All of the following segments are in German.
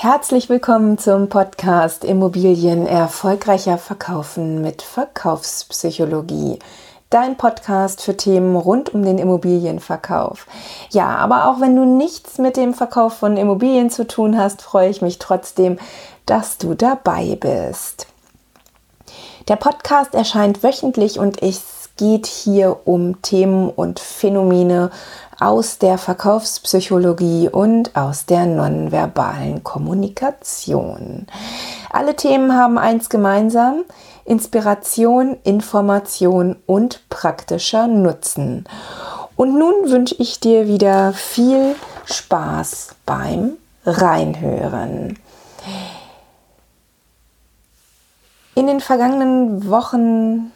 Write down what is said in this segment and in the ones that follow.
Herzlich willkommen zum Podcast Immobilien erfolgreicher verkaufen mit Verkaufspsychologie. Dein Podcast für Themen rund um den Immobilienverkauf. Ja, aber auch wenn du nichts mit dem Verkauf von Immobilien zu tun hast, freue ich mich trotzdem, dass du dabei bist. Der Podcast erscheint wöchentlich und es geht hier um Themen und Phänomene aus der Verkaufspsychologie und aus der nonverbalen Kommunikation. Alle Themen haben eins gemeinsam, Inspiration, Information und praktischer Nutzen. Und nun wünsche ich dir wieder viel Spaß beim Reinhören. In den vergangenen Wochen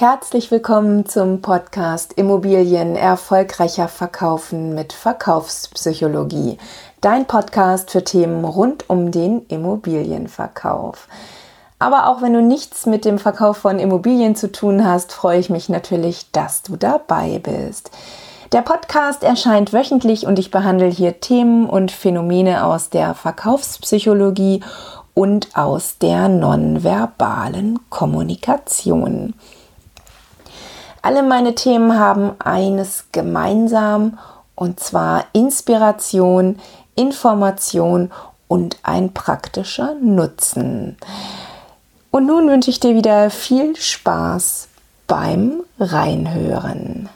Herzlich willkommen zum Podcast Immobilien erfolgreicher verkaufen mit Verkaufspsychologie. Dein Podcast für Themen rund um den Immobilienverkauf. Aber auch wenn du nichts mit dem Verkauf von Immobilien zu tun hast, freue ich mich natürlich, dass du dabei bist. Der Podcast erscheint wöchentlich und ich behandle hier Themen und Phänomene aus der Verkaufspsychologie und aus der nonverbalen Kommunikation. Alle meine Themen haben eines gemeinsam und zwar Inspiration, Information und ein praktischer Nutzen. Und nun wünsche ich dir wieder viel Spaß beim Reinhören.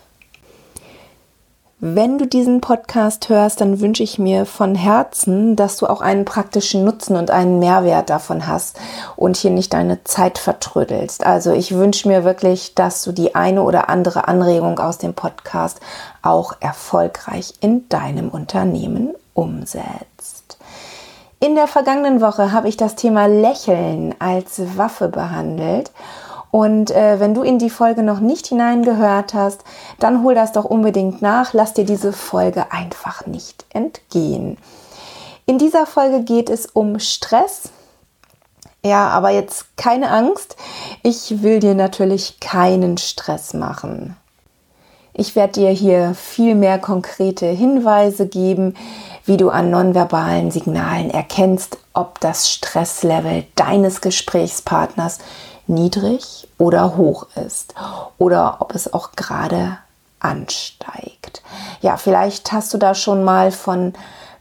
Wenn du diesen Podcast hörst, dann wünsche ich mir von Herzen, dass du auch einen praktischen Nutzen und einen Mehrwert davon hast und hier nicht deine Zeit vertrödelst. Also ich wünsche mir wirklich, dass du die eine oder andere Anregung aus dem Podcast auch erfolgreich in deinem Unternehmen umsetzt. In der vergangenen Woche habe ich das Thema Lächeln als Waffe behandelt und äh, wenn du in die Folge noch nicht hineingehört hast, dann hol das doch unbedingt nach. Lass dir diese Folge einfach nicht entgehen. In dieser Folge geht es um Stress. Ja, aber jetzt keine Angst. Ich will dir natürlich keinen Stress machen. Ich werde dir hier viel mehr konkrete Hinweise geben, wie du an nonverbalen Signalen erkennst, ob das Stresslevel deines Gesprächspartners niedrig oder hoch ist oder ob es auch gerade ansteigt. Ja, vielleicht hast du da schon mal von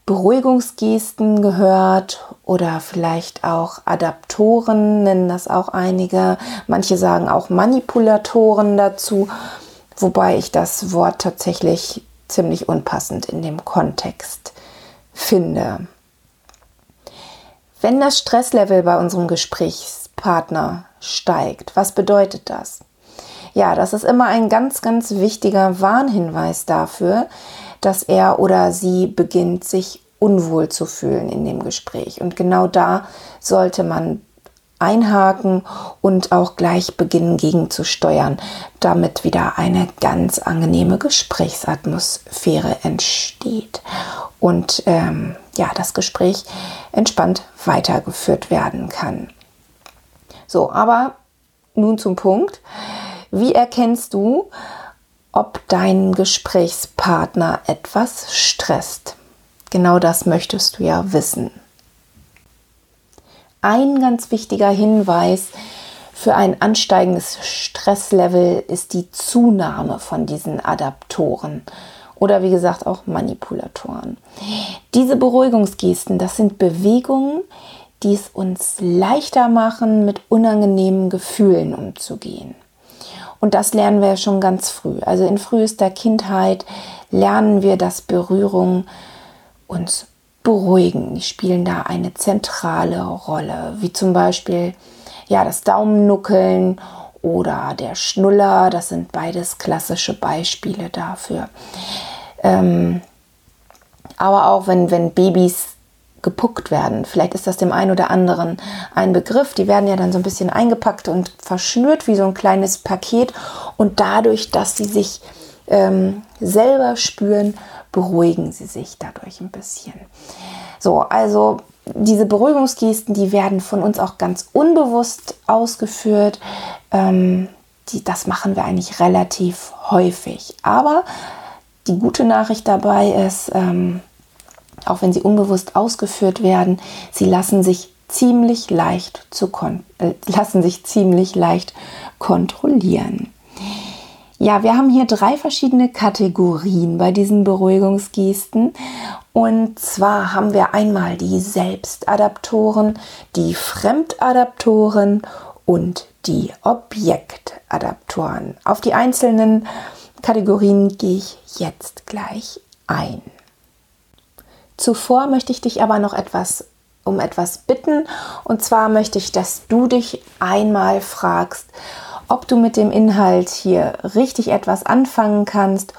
Beruhigungsgesten gehört oder vielleicht auch Adaptoren, nennen das auch einige. Manche sagen auch Manipulatoren dazu, wobei ich das Wort tatsächlich ziemlich unpassend in dem Kontext finde. Wenn das Stresslevel bei unserem Gesprächspartner steigt. Was bedeutet das? Ja, das ist immer ein ganz, ganz wichtiger Warnhinweis dafür, dass er oder sie beginnt, sich unwohl zu fühlen in dem Gespräch. Und genau da sollte man einhaken und auch gleich beginnen gegenzusteuern, damit wieder eine ganz angenehme Gesprächsatmosphäre entsteht und ähm, ja, das Gespräch entspannt weitergeführt werden kann. So, aber nun zum Punkt. Wie erkennst du, ob dein Gesprächspartner etwas stresst? Genau das möchtest du ja wissen. Ein ganz wichtiger Hinweis für ein ansteigendes Stresslevel ist die Zunahme von diesen Adaptoren oder wie gesagt auch Manipulatoren. Diese Beruhigungsgesten, das sind Bewegungen, die es uns leichter machen, mit unangenehmen Gefühlen umzugehen. Und das lernen wir ja schon ganz früh. Also in frühester Kindheit lernen wir, dass Berührungen uns beruhigen. Die spielen da eine zentrale Rolle, wie zum Beispiel ja, das Daumennuckeln oder der Schnuller. Das sind beides klassische Beispiele dafür. Ähm, aber auch wenn, wenn Babys gepuckt werden. Vielleicht ist das dem einen oder anderen ein Begriff. Die werden ja dann so ein bisschen eingepackt und verschnürt wie so ein kleines Paket. Und dadurch, dass sie sich ähm, selber spüren, beruhigen sie sich dadurch ein bisschen. So, also diese Beruhigungsgesten, die werden von uns auch ganz unbewusst ausgeführt. Ähm, die, das machen wir eigentlich relativ häufig. Aber Die gute Nachricht dabei ist, ähm, auch wenn sie unbewusst ausgeführt werden, sie lassen sich ziemlich leicht zu äh, lassen sich ziemlich leicht kontrollieren. Ja, wir haben hier drei verschiedene Kategorien bei diesen Beruhigungsgesten. Und zwar haben wir einmal die Selbstadaptoren, die Fremdadaptoren und die Objektadaptoren. Auf die einzelnen Kategorien gehe ich jetzt gleich ein. Zuvor möchte ich dich aber noch etwas um etwas bitten. Und zwar möchte ich, dass du dich einmal fragst, ob du mit dem Inhalt hier richtig etwas anfangen kannst.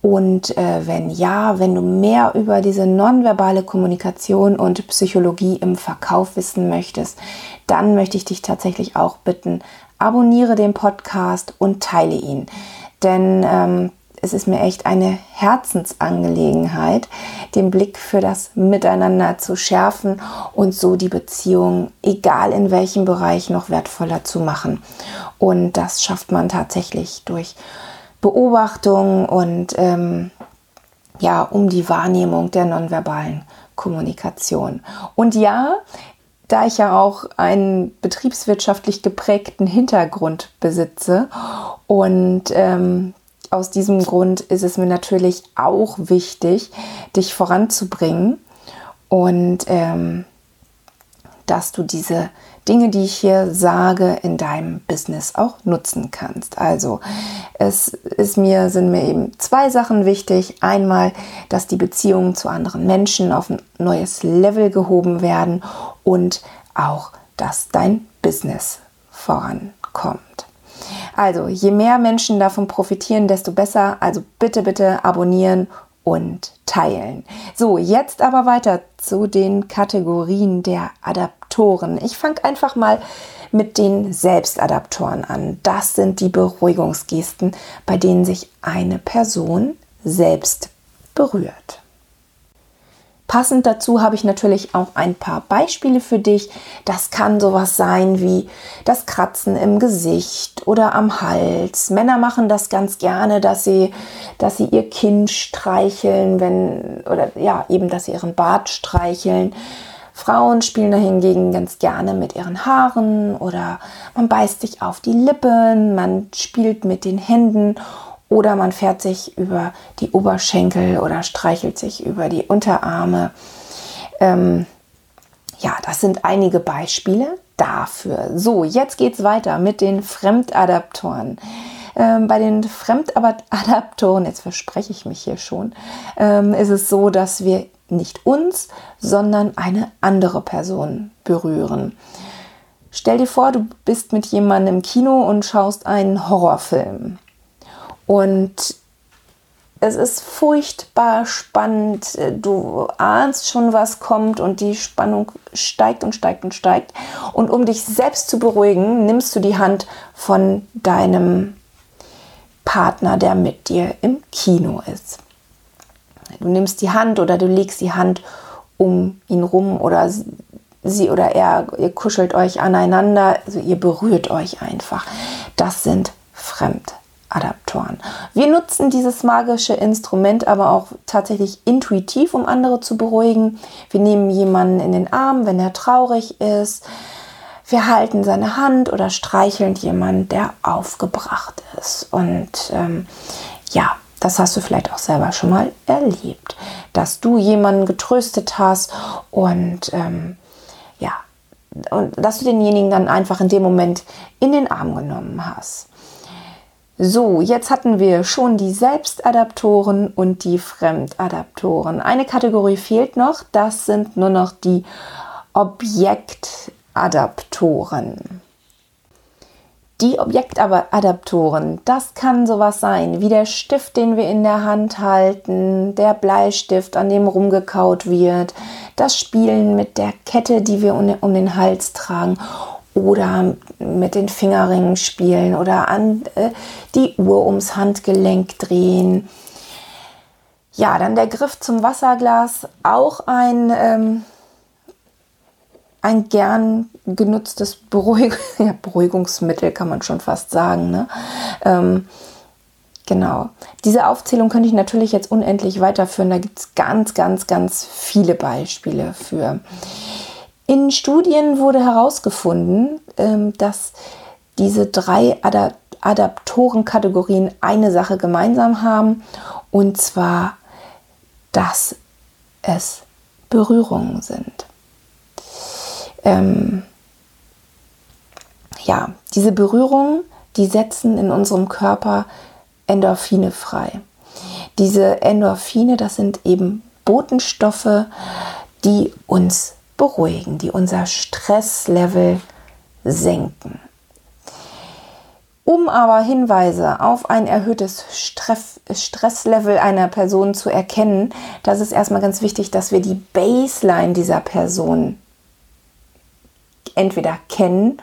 Und äh, wenn ja, wenn du mehr über diese nonverbale Kommunikation und Psychologie im Verkauf wissen möchtest, dann möchte ich dich tatsächlich auch bitten, abonniere den Podcast und teile ihn. Denn ähm, es ist mir echt eine Herzensangelegenheit, den Blick für das Miteinander zu schärfen und so die Beziehung, egal in welchem Bereich, noch wertvoller zu machen. Und das schafft man tatsächlich durch Beobachtung und ähm, ja, um die Wahrnehmung der nonverbalen Kommunikation. Und ja, da ich ja auch einen betriebswirtschaftlich geprägten Hintergrund besitze und ähm, aus diesem Grund ist es mir natürlich auch wichtig, dich voranzubringen und ähm, dass du diese Dinge, die ich hier sage, in deinem Business auch nutzen kannst. Also es ist mir, sind mir eben zwei Sachen wichtig. Einmal, dass die Beziehungen zu anderen Menschen auf ein neues Level gehoben werden und auch, dass dein Business vorankommt. Also, je mehr Menschen davon profitieren, desto besser. Also bitte, bitte abonnieren und teilen. So, jetzt aber weiter zu den Kategorien der Adaptoren. Ich fange einfach mal mit den Selbstadaptoren an. Das sind die Beruhigungsgesten, bei denen sich eine Person selbst berührt. Passend dazu habe ich natürlich auch ein paar Beispiele für dich. Das kann sowas sein wie das Kratzen im Gesicht oder am Hals. Männer machen das ganz gerne, dass sie, dass sie ihr Kinn streicheln, wenn, oder ja, eben, dass sie ihren Bart streicheln. Frauen spielen da hingegen ganz gerne mit ihren Haaren oder man beißt sich auf die Lippen, man spielt mit den Händen oder man fährt sich über die Oberschenkel oder streichelt sich über die Unterarme. Ähm, ja, das sind einige Beispiele dafür. So, jetzt geht es weiter mit den Fremdadaptoren. Ähm, bei den Fremdadaptoren, jetzt verspreche ich mich hier schon, ähm, ist es so, dass wir nicht uns, sondern eine andere Person berühren. Stell dir vor, du bist mit jemandem im Kino und schaust einen Horrorfilm. Und es ist furchtbar spannend. Du ahnst schon, was kommt und die Spannung steigt und steigt und steigt. Und um dich selbst zu beruhigen, nimmst du die Hand von deinem Partner, der mit dir im Kino ist. Du nimmst die Hand oder du legst die Hand um ihn rum oder sie oder er, ihr kuschelt euch aneinander, also ihr berührt euch einfach. Das sind Fremd. Adaptoren. Wir nutzen dieses magische Instrument aber auch tatsächlich intuitiv, um andere zu beruhigen. Wir nehmen jemanden in den Arm, wenn er traurig ist. Wir halten seine Hand oder streicheln jemanden, der aufgebracht ist. Und ähm, ja, das hast du vielleicht auch selber schon mal erlebt, dass du jemanden getröstet hast und ähm, ja, und dass du denjenigen dann einfach in dem Moment in den Arm genommen hast. So, jetzt hatten wir schon die Selbstadaptoren und die Fremdadaptoren. Eine Kategorie fehlt noch, das sind nur noch die Objektadaptoren. Die Objektadaptoren, das kann sowas sein wie der Stift, den wir in der Hand halten, der Bleistift, an dem rumgekaut wird, das Spielen mit der Kette, die wir um den Hals tragen oder mit den Fingerringen spielen oder an äh, die Uhr ums Handgelenk drehen. Ja, dann der Griff zum Wasserglas, auch ein, ähm, ein gern genutztes Beruhig ja, Beruhigungsmittel, kann man schon fast sagen. Ne? Ähm, Genau. Diese Aufzählung könnte ich natürlich jetzt unendlich weiterführen. Da gibt es ganz, ganz, ganz viele Beispiele für. In Studien wurde herausgefunden, ähm, dass diese drei Adaptorenkategorien eine Sache gemeinsam haben, und zwar, dass es Berührungen sind. Ähm, ja, diese Berührungen, die setzen in unserem Körper Endorphine frei. Diese Endorphine, das sind eben Botenstoffe, die uns beruhigen, die unser Stresslevel senken. Um aber Hinweise auf ein erhöhtes Stresslevel einer Person zu erkennen, das ist erstmal ganz wichtig, dass wir die Baseline dieser Person entweder kennen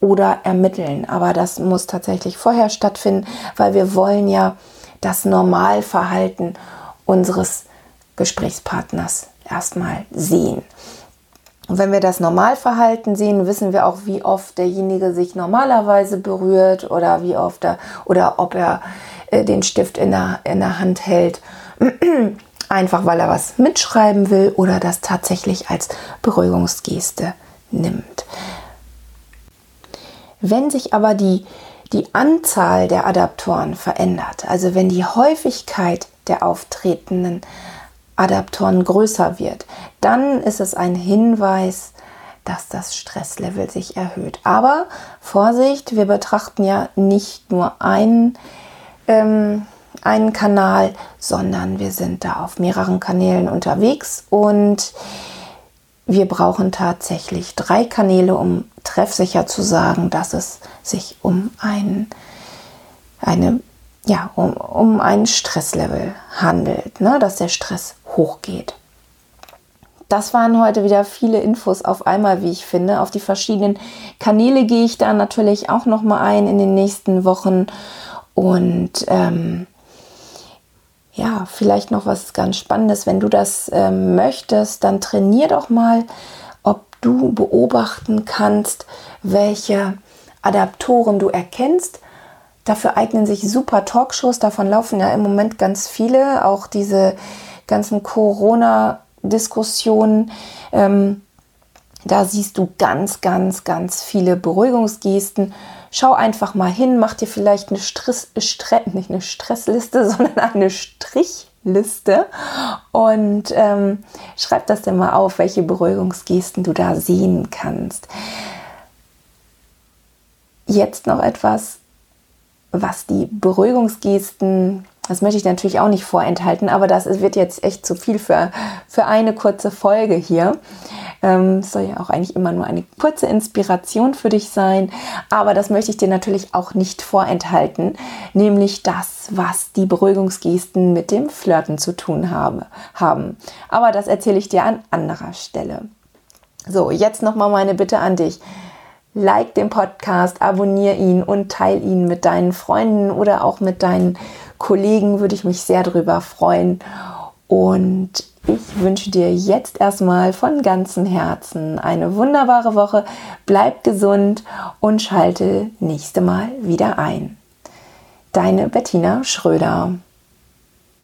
oder ermitteln. Aber das muss tatsächlich vorher stattfinden, weil wir wollen ja das Normalverhalten unseres Gesprächspartners erstmal sehen. Und wenn wir das Normalverhalten sehen, wissen wir auch, wie oft derjenige sich normalerweise berührt oder wie oft er oder ob er äh, den Stift in der, in der Hand hält. Einfach weil er was mitschreiben will oder das tatsächlich als Beruhigungsgeste nimmt. Wenn sich aber die, die Anzahl der Adaptoren verändert, also wenn die Häufigkeit der auftretenden Adaptoren größer wird, dann ist es ein Hinweis, dass das Stresslevel sich erhöht. Aber Vorsicht, wir betrachten ja nicht nur einen, ähm, einen Kanal, sondern wir sind da auf mehreren Kanälen unterwegs und wir brauchen tatsächlich drei Kanäle, um treffsicher zu sagen, dass es sich um ein, eine, ja, um, um ein Stresslevel handelt, ne? dass der Stress hochgeht. Das waren heute wieder viele Infos auf einmal, wie ich finde. Auf die verschiedenen Kanäle gehe ich da natürlich auch noch mal ein in den nächsten Wochen und ähm, ja, vielleicht noch was ganz Spannendes. Wenn du das ähm, möchtest, dann trainier doch mal, ob du beobachten kannst, welche Adaptoren du erkennst. Dafür eignen sich super Talkshows. Davon laufen ja im Moment ganz viele. Auch diese ganzen Corona-Diskussionen. Ähm, da siehst du ganz, ganz, ganz viele Beruhigungsgesten. Schau einfach mal hin, mach dir vielleicht eine Stress, Stress nicht eine Stressliste, sondern eine Strichliste und ähm, schreib das dann mal auf, welche Beruhigungsgesten du da sehen kannst. Jetzt noch etwas, was die Beruhigungsgesten das möchte ich natürlich auch nicht vorenthalten, aber das wird jetzt echt zu viel für, für eine kurze Folge hier. Ähm, soll ja auch eigentlich immer nur eine kurze Inspiration für dich sein, aber das möchte ich dir natürlich auch nicht vorenthalten, nämlich das, was die Beruhigungsgesten mit dem Flirten zu tun habe, haben. Aber das erzähle ich dir an anderer Stelle. So, jetzt nochmal meine Bitte an dich. Like den Podcast, abonniere ihn und teile ihn mit deinen Freunden oder auch mit deinen Kollegen würde ich mich sehr darüber freuen. Und ich wünsche dir jetzt erstmal von ganzem Herzen eine wunderbare Woche. Bleib gesund und schalte nächste Mal wieder ein. Deine Bettina Schröder.